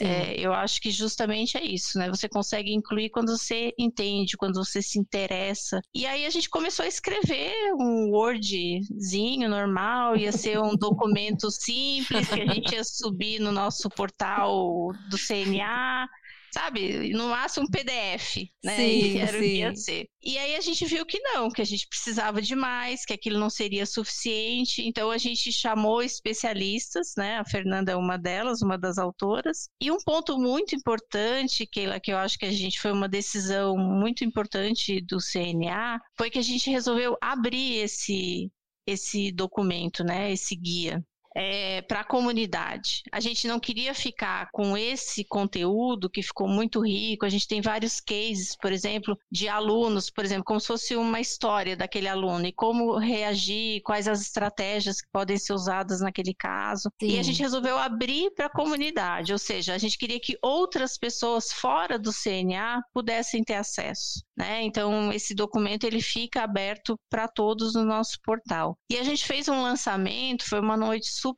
É, eu acho que justamente é isso, né? Você consegue incluir quando você entende, quando você se interessa. E aí a gente começou a escrever um Wordzinho normal, ia ser um documento simples que a gente ia subir no nosso portal do CNA sabe? No máximo um PDF, né? Sim, e era sim. o que ia ser. E aí a gente viu que não, que a gente precisava de mais, que aquilo não seria suficiente. Então a gente chamou especialistas, né? A Fernanda é uma delas, uma das autoras. E um ponto muito importante, Keila, que eu acho que a gente foi uma decisão muito importante do CNA, foi que a gente resolveu abrir esse esse documento, né, esse guia é, para a comunidade. A gente não queria ficar com esse conteúdo que ficou muito rico. A gente tem vários cases, por exemplo, de alunos, por exemplo, como se fosse uma história daquele aluno e como reagir, quais as estratégias que podem ser usadas naquele caso. Sim. E a gente resolveu abrir para a comunidade, ou seja, a gente queria que outras pessoas fora do CNA pudessem ter acesso. Né? Então, esse documento ele fica aberto para todos no nosso portal. E a gente fez um lançamento, foi uma noite super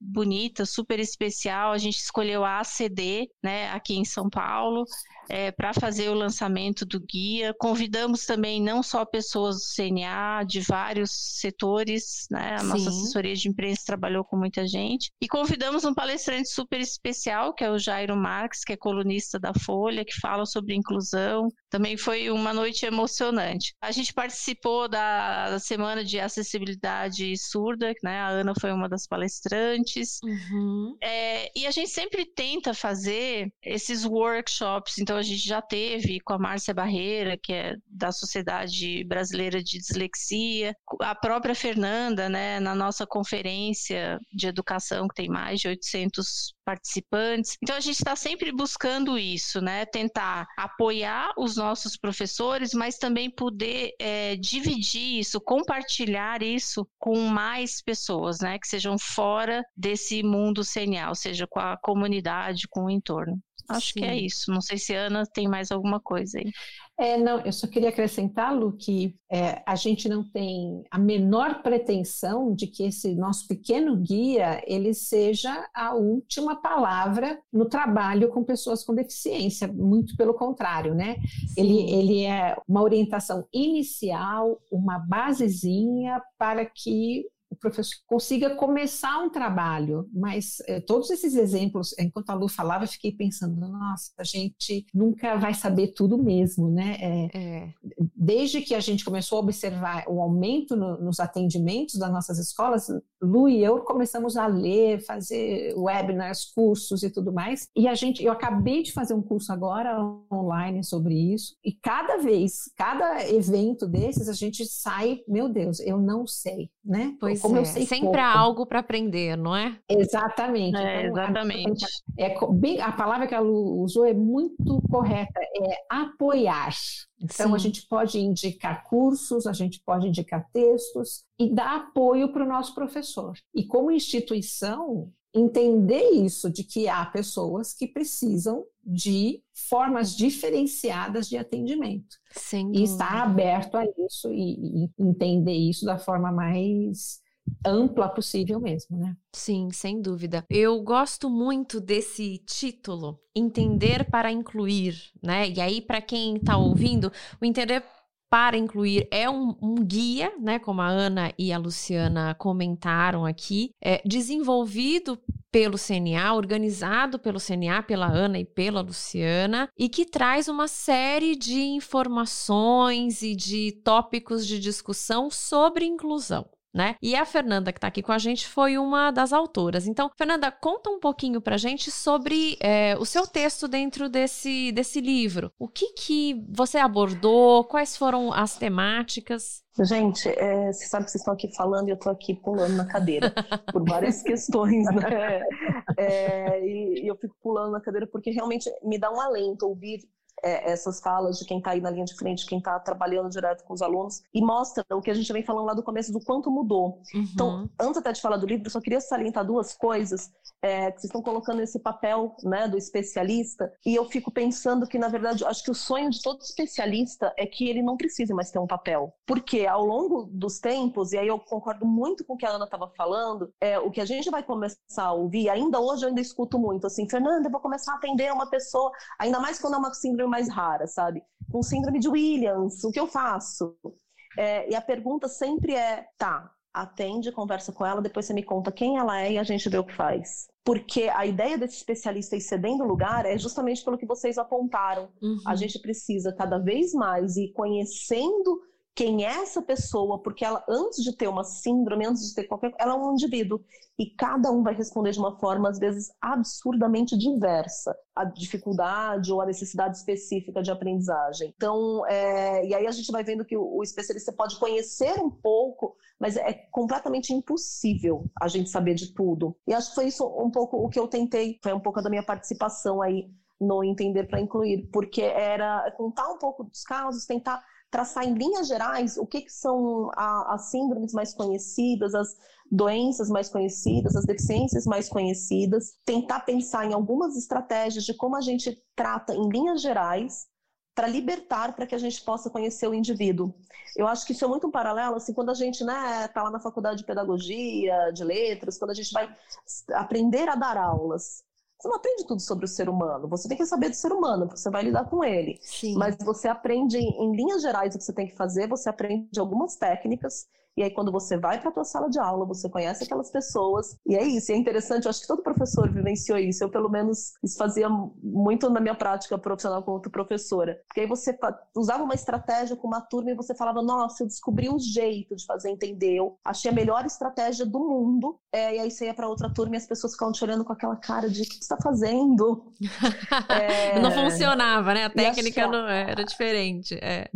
bonita, super especial. A gente escolheu a ACD, né, aqui em São Paulo, é, para fazer o lançamento do guia. Convidamos também não só pessoas do CNA, de vários setores, né? A Sim. nossa assessoria de imprensa trabalhou com muita gente. E convidamos um palestrante super especial, que é o Jairo Marques, que é colunista da Folha, que fala sobre inclusão. Também foi uma noite emocionante. A gente participou da Semana de Acessibilidade Surda, né? A Ana foi uma das palestrantes. Uhum. É, e a gente sempre tenta fazer esses workshops. Então, a gente já teve com a Márcia Barreira, que é da Sociedade Brasileira de Dislexia, a própria Fernanda, né, na nossa conferência de educação, que tem mais de 800 participantes. Então a gente está sempre buscando isso, né? Tentar apoiar os nossos professores, mas também poder é, dividir isso, compartilhar isso com mais pessoas, né? Que sejam fora desse mundo senial, seja com a comunidade, com o entorno. Acho Sim. que é isso. Não sei se a Ana tem mais alguma coisa aí. É, não, eu só queria acrescentar, Lu, que é, a gente não tem a menor pretensão de que esse nosso pequeno guia ele seja a última palavra no trabalho com pessoas com deficiência, muito pelo contrário, né? Ele, ele é uma orientação inicial, uma basezinha para que o professor consiga começar um trabalho, mas eh, todos esses exemplos, enquanto a Lu falava, eu fiquei pensando, nossa, a gente nunca vai saber tudo mesmo, né? É, é. Desde que a gente começou a observar o aumento no, nos atendimentos das nossas escolas, Lu e eu começamos a ler, fazer webinars, cursos e tudo mais, e a gente, eu acabei de fazer um curso agora online sobre isso, e cada vez, cada evento desses, a gente sai, meu Deus, eu não sei, né? Pois como é. eu sei Sempre pouco. há algo para aprender, não é? Exatamente. É, então, exatamente. A, é, bem, a palavra que ela usou é muito correta, é apoiar. Então, Sim. a gente pode indicar cursos, a gente pode indicar textos e dar apoio para o nosso professor. E como instituição, entender isso de que há pessoas que precisam de formas diferenciadas de atendimento. Sim. E estar aberto a isso e, e entender isso da forma mais ampla possível mesmo, né? Sim, sem dúvida. Eu gosto muito desse título, Entender para Incluir, né? E aí, para quem está ouvindo, o Entender para incluir é um, um, guia, né, como a Ana e a Luciana comentaram aqui, é desenvolvido pelo CNA, organizado pelo CNA, pela Ana e pela Luciana, e que traz uma série de informações e de tópicos de discussão sobre inclusão né? E a Fernanda, que está aqui com a gente, foi uma das autoras. Então, Fernanda, conta um pouquinho para a gente sobre é, o seu texto dentro desse, desse livro. O que, que você abordou? Quais foram as temáticas? Gente, é, você sabe que vocês estão aqui falando e eu estou aqui pulando na cadeira por várias questões, né? É, e, e eu fico pulando na cadeira porque realmente me dá um alento ouvir é, essas falas de quem está aí na linha de frente, quem está trabalhando direto com os alunos, e mostra o que a gente vem falando lá do começo do quanto mudou. Uhum. Então, antes até de falar do livro, eu só queria salientar duas coisas é, que vocês estão colocando esse papel né, do especialista, e eu fico pensando que, na verdade, acho que o sonho de todo especialista é que ele não precise mais ter um papel. Porque ao longo dos tempos, e aí eu concordo muito com o que a Ana estava falando, é, o que a gente vai começar a ouvir, ainda hoje eu ainda escuto muito assim, Fernanda, eu vou começar a atender uma pessoa, ainda mais quando é uma síndrome mais rara, sabe? Com síndrome de Williams, o que eu faço? É, e a pergunta sempre é, tá, atende, conversa com ela, depois você me conta quem ela é e a gente vê o que faz. Porque a ideia desse especialista ir cedendo lugar é justamente pelo que vocês apontaram. Uhum. A gente precisa cada vez mais ir conhecendo quem é essa pessoa, porque ela, antes de ter uma síndrome, antes de ter qualquer ela é um indivíduo. E cada um vai responder de uma forma, às vezes, absurdamente diversa. A dificuldade ou a necessidade específica de aprendizagem. Então, é... e aí a gente vai vendo que o, o especialista pode conhecer um pouco, mas é completamente impossível a gente saber de tudo. E acho que foi isso um pouco o que eu tentei, foi um pouco da minha participação aí no Entender para Incluir, porque era contar um pouco dos casos, tentar traçar em linhas gerais o que, que são a, as síndromes mais conhecidas, as doenças mais conhecidas, as deficiências mais conhecidas, tentar pensar em algumas estratégias de como a gente trata em linhas gerais para libertar, para que a gente possa conhecer o indivíduo. Eu acho que isso é muito um paralelo, assim, quando a gente né, tá lá na faculdade de pedagogia, de letras, quando a gente vai aprender a dar aulas. Você não aprende tudo sobre o ser humano. Você tem que saber do ser humano, porque você vai lidar com ele. Sim. Mas você aprende, em linhas gerais, o que você tem que fazer. Você aprende algumas técnicas e aí, quando você vai para a tua sala de aula, você conhece aquelas pessoas. E é isso. E é interessante, eu acho que todo professor vivenciou isso. Eu, pelo menos, isso fazia muito na minha prática profissional como professora. Porque aí você usava uma estratégia com uma turma e você falava: Nossa, eu descobri um jeito de fazer entender. Eu achei a melhor estratégia do mundo. É, e aí você ia para outra turma e as pessoas ficavam te olhando com aquela cara de: O que você está fazendo? é... Não funcionava, né? A técnica não era diferente. É.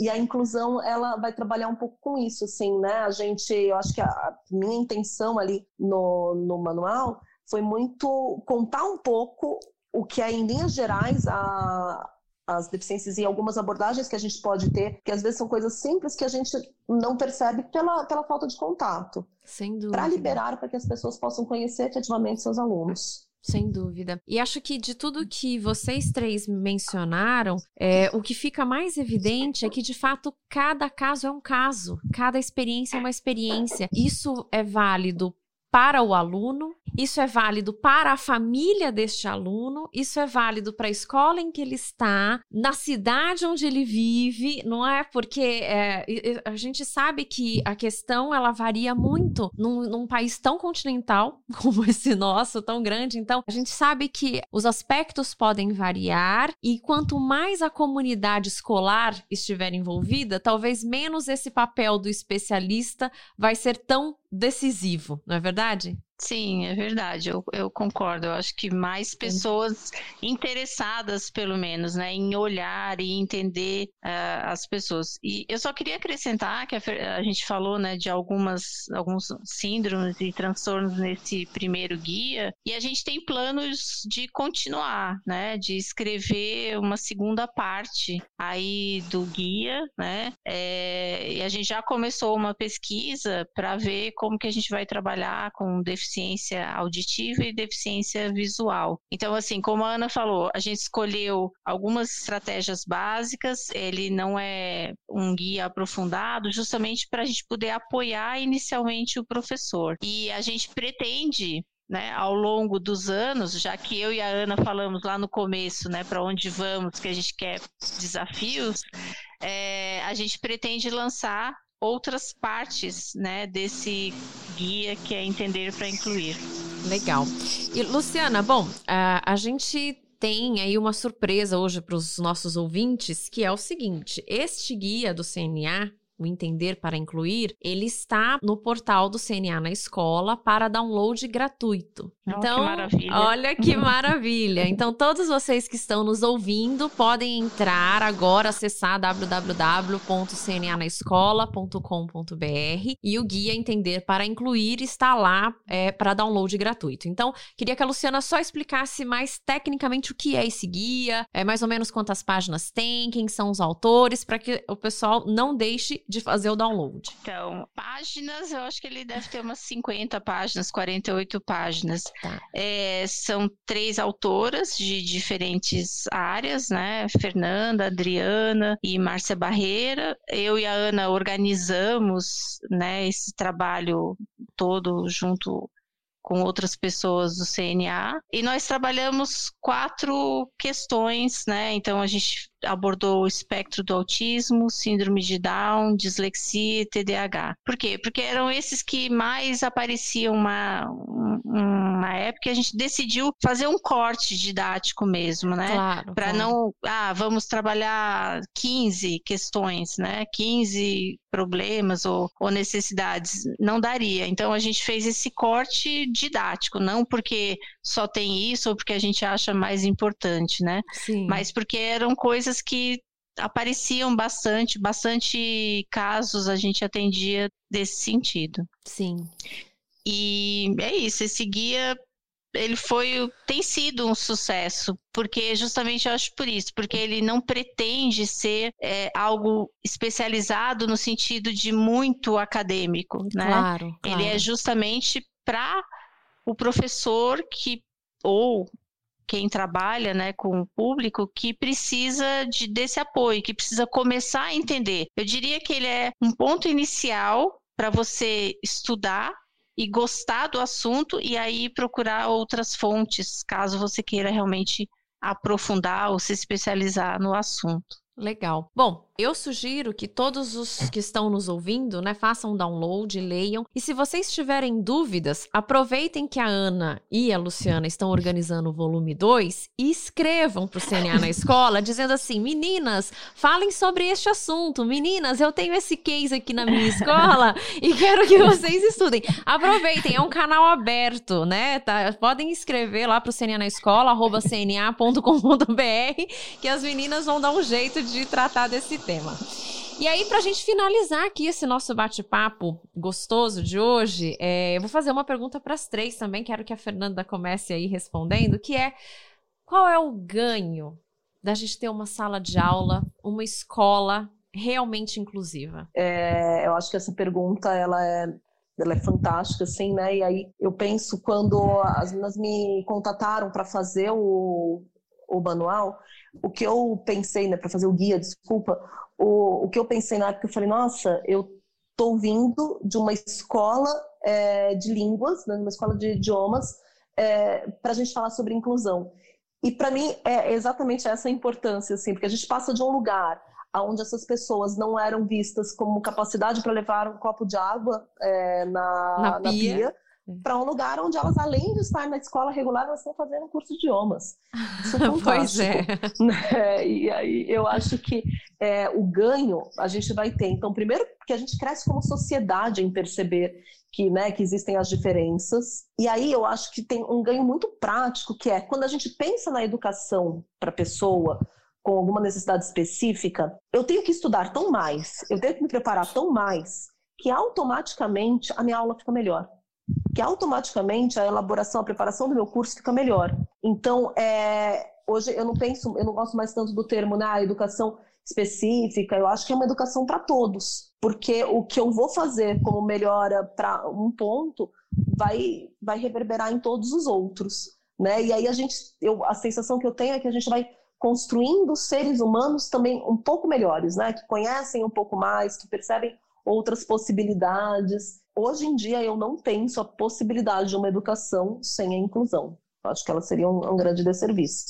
E a inclusão, ela vai trabalhar um pouco com isso isso, assim, né? A gente, eu acho que a minha intenção ali no, no manual foi muito contar um pouco o que é, em linhas gerais, a, as deficiências e algumas abordagens que a gente pode ter, que às vezes são coisas simples que a gente não percebe pela, pela falta de contato. Sem dúvida. Para liberar, para que as pessoas possam conhecer efetivamente seus alunos. Sem dúvida. E acho que de tudo que vocês três mencionaram, é, o que fica mais evidente é que, de fato, cada caso é um caso, cada experiência é uma experiência. Isso é válido para o aluno, isso é válido para a família deste aluno, isso é válido para a escola em que ele está, na cidade onde ele vive, não é? Porque é, a gente sabe que a questão ela varia muito num, num, país tão continental como esse nosso, tão grande. Então, a gente sabe que os aspectos podem variar e quanto mais a comunidade escolar estiver envolvida, talvez menos esse papel do especialista vai ser tão decisivo, não é verdade? Sim, é verdade, eu, eu, concordo. Eu acho que mais pessoas interessadas, pelo menos, né, em olhar e entender uh, as pessoas. E eu só queria acrescentar que a, a, gente falou, né, de algumas alguns síndromes e transtornos nesse primeiro guia, e a gente tem planos de continuar, né, de escrever uma segunda parte aí do guia, né, é, e a gente já começou uma pesquisa para ver como que a gente vai trabalhar com deficiência auditiva e deficiência visual. Então, assim, como a Ana falou, a gente escolheu algumas estratégias básicas, ele não é um guia aprofundado, justamente para a gente poder apoiar inicialmente o professor. E a gente pretende né, ao longo dos anos, já que eu e a Ana falamos lá no começo, né, para onde vamos, que a gente quer desafios, é, a gente pretende lançar outras partes, né, desse guia que é entender para incluir. Legal. E Luciana, bom, a, a gente tem aí uma surpresa hoje para os nossos ouvintes, que é o seguinte: este guia do CNA o Entender para Incluir, ele está no portal do CNA na escola para download gratuito. Oh, então, que olha que maravilha. Então, todos vocês que estão nos ouvindo podem entrar agora, acessar www.cnanaescola.com.br e o guia Entender para Incluir está lá é, para download gratuito. Então, queria que a Luciana só explicasse mais tecnicamente o que é esse guia, é mais ou menos quantas páginas tem, quem são os autores, para que o pessoal não deixe de fazer o download? Então, páginas, eu acho que ele deve ter umas 50 páginas, 48 páginas. Tá. É, são três autoras de diferentes áreas, né? Fernanda, Adriana e Márcia Barreira. Eu e a Ana organizamos né, esse trabalho todo junto com outras pessoas do CNA e nós trabalhamos quatro questões, né? Então a gente abordou o espectro do autismo, síndrome de Down, dislexia e TDAH. Por quê? Porque eram esses que mais apareciam uma, uma época que a gente decidiu fazer um corte didático mesmo, né? Claro. Para claro. não, ah, vamos trabalhar 15 questões, né? 15 problemas ou, ou necessidades. Não daria. Então a gente fez esse corte didático, não porque só tem isso ou porque a gente acha mais importante, né? Sim. Mas porque eram coisas que apareciam bastante, bastante casos a gente atendia desse sentido. Sim. E é isso, esse guia ele foi tem sido um sucesso porque justamente eu acho por isso porque ele não pretende ser é, algo especializado no sentido de muito acadêmico né Claro, claro. ele é justamente para o professor que ou quem trabalha né, com o público que precisa de, desse apoio, que precisa começar a entender. Eu diria que ele é um ponto inicial para você estudar e gostar do assunto e aí procurar outras fontes, caso você queira realmente aprofundar ou se especializar no assunto. Legal. Bom, eu sugiro que todos os que estão nos ouvindo, né, façam um download, leiam. E se vocês tiverem dúvidas, aproveitem que a Ana e a Luciana estão organizando o volume 2 e escrevam para o CNA na escola, dizendo assim: meninas, falem sobre este assunto. Meninas, eu tenho esse case aqui na minha escola e quero que vocês estudem. Aproveitem, é um canal aberto, né? Tá? Podem escrever lá para o CNA na escola, cna.com.br, que as meninas vão dar um jeito de tratar desse tema. E aí, pra gente finalizar aqui esse nosso bate-papo gostoso de hoje, é, eu vou fazer uma pergunta para as três também. Quero que a Fernanda comece aí respondendo, que é qual é o ganho da gente ter uma sala de aula, uma escola realmente inclusiva? É, eu acho que essa pergunta ela é, ela é fantástica, assim, né? E aí eu penso quando as meninas me contataram para fazer o, o manual, o que eu pensei, né, para fazer o guia, desculpa, o, o que eu pensei na época, eu falei, nossa, eu tô vindo de uma escola é, de línguas, né, uma escola de idiomas, é, para a gente falar sobre inclusão. E para mim é exatamente essa a importância, assim, porque a gente passa de um lugar onde essas pessoas não eram vistas como capacidade para levar um copo de água é, na, Na na pia. Pia, para um lugar onde elas, além de estar na escola regular, elas estão fazendo um curso de idiomas. Isso é Pois é. né? E aí eu acho que é, o ganho a gente vai ter. Então, primeiro, porque a gente cresce como sociedade em perceber que, né, que existem as diferenças. E aí eu acho que tem um ganho muito prático, que é quando a gente pensa na educação para a pessoa com alguma necessidade específica, eu tenho que estudar tão mais, eu tenho que me preparar tão mais, que automaticamente a minha aula fica melhor que automaticamente a elaboração, a preparação do meu curso fica melhor. Então, é, hoje eu não penso, eu não gosto mais tanto do termo, né, a educação específica, eu acho que é uma educação para todos, porque o que eu vou fazer como melhora para um ponto vai, vai reverberar em todos os outros. Né? E aí a gente, eu, a sensação que eu tenho é que a gente vai construindo seres humanos também um pouco melhores, né? Que conhecem um pouco mais, que percebem outras possibilidades. Hoje em dia eu não penso a possibilidade de uma educação sem a inclusão. Eu acho que ela seria um, um grande desserviço.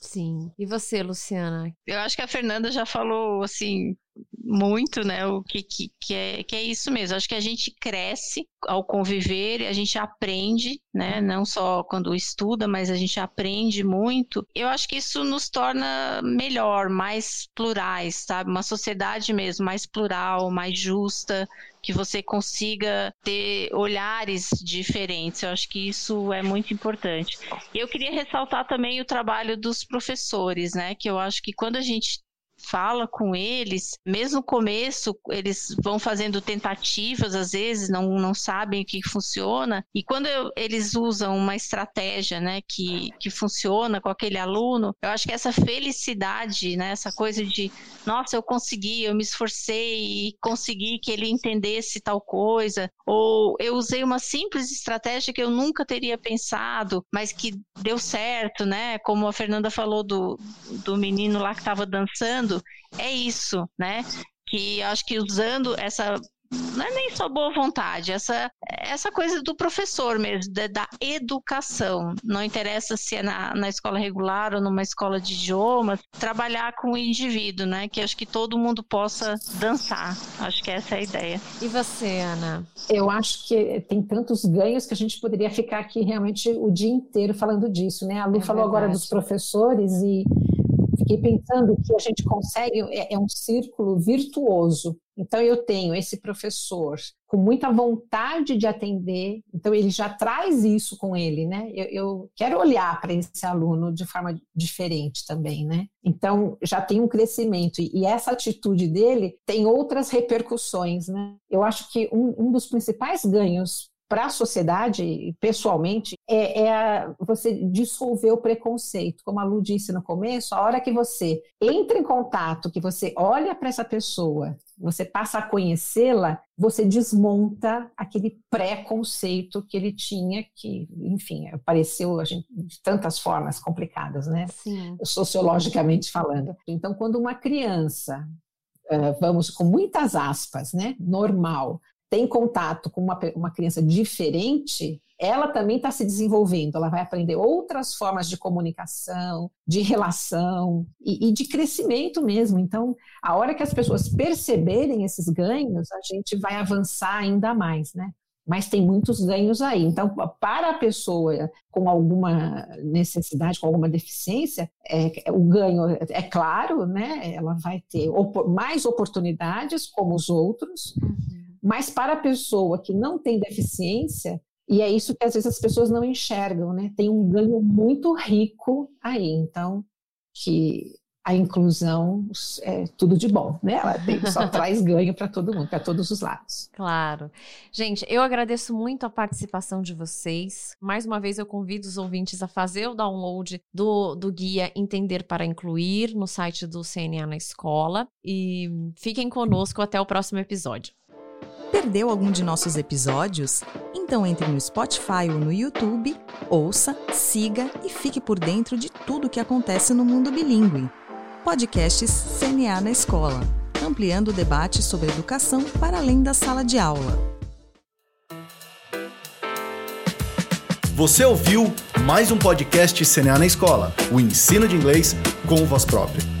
Sim. E você, Luciana? Eu acho que a Fernanda já falou assim muito, né? O que, que, que, é, que é isso mesmo. Acho que a gente cresce ao conviver, a gente aprende, né? Não só quando estuda, mas a gente aprende muito. Eu acho que isso nos torna melhor, mais plurais, sabe? Uma sociedade mesmo mais plural, mais justa, que você consiga ter olhares diferentes. Eu acho que isso é muito importante. Eu queria ressaltar também o trabalho dos professores, né? Que eu acho que quando a gente fala com eles, mesmo no começo, eles vão fazendo tentativas, às vezes não, não sabem o que funciona, e quando eu, eles usam uma estratégia né, que, que funciona com aquele aluno, eu acho que essa felicidade, né, essa coisa de, nossa, eu consegui, eu me esforcei e consegui que ele entendesse tal coisa, ou eu usei uma simples estratégia que eu nunca teria pensado, mas que deu certo, né? Como a Fernanda falou do, do menino lá que estava dançando, é isso, né? Que acho que usando essa não é nem só boa vontade, essa, essa coisa do professor mesmo, da, da educação. Não interessa se é na, na escola regular ou numa escola de idiomas, trabalhar com o indivíduo, né? Que acho que todo mundo possa dançar. Acho que essa é a ideia. E você, Ana? Eu acho que tem tantos ganhos que a gente poderia ficar aqui realmente o dia inteiro falando disso, né? A Lu é falou verdade. agora dos professores e fiquei pensando que a gente consegue, é, é, um círculo virtuoso. Então, eu tenho esse professor com muita vontade de atender, então ele já traz isso com ele, né? Eu, eu quero olhar para esse aluno de forma diferente também, né? Então, já tem um crescimento, e, essa atitude dele tem outras repercussões, né? Eu acho que um, um dos principais ganhos para a sociedade, pessoalmente, é, é você dissolver o preconceito. Como a Lu disse no começo, a hora que você entra em contato, que você olha para essa pessoa, você passa a conhecê-la, você desmonta aquele preconceito que ele tinha, que, enfim, apareceu gente, de tantas formas complicadas, né? Sim. Sociologicamente falando. Então, quando uma criança, vamos com muitas aspas, né, normal, tem contato com uma, uma criança diferente, ela também está se desenvolvendo, ela vai aprender outras formas de comunicação, de relação e, e, de crescimento mesmo. Então, a hora que as pessoas perceberem esses ganhos, a gente vai avançar ainda mais, né? Mas tem muitos ganhos aí. Então, para a pessoa com alguma necessidade, com alguma deficiência, é, o ganho é claro, né? Ela vai ter mais oportunidades como os outros. Uhum mas para a pessoa que não tem deficiência, e é isso que às vezes as pessoas não enxergam, né? Tem um ganho muito rico aí. Então, que a inclusão é tudo de bom, né? Ela tem, só traz ganho para todo mundo, para todos os lados. Claro. Gente, eu agradeço muito a participação de vocês. Mais uma vez, eu convido os ouvintes a fazer o download do, do guia Entender para Incluir no site do CNA na Escola. E fiquem conosco até o próximo episódio. Perdeu algum de nossos episódios? Então entre no Spotify ou no YouTube, ouça, siga e fique por dentro de tudo o que acontece no mundo bilíngue. Podcasts CNA na Escola ampliando o debate sobre educação para além da sala de aula. Você ouviu mais um podcast CNA na Escola o ensino de inglês com voz própria.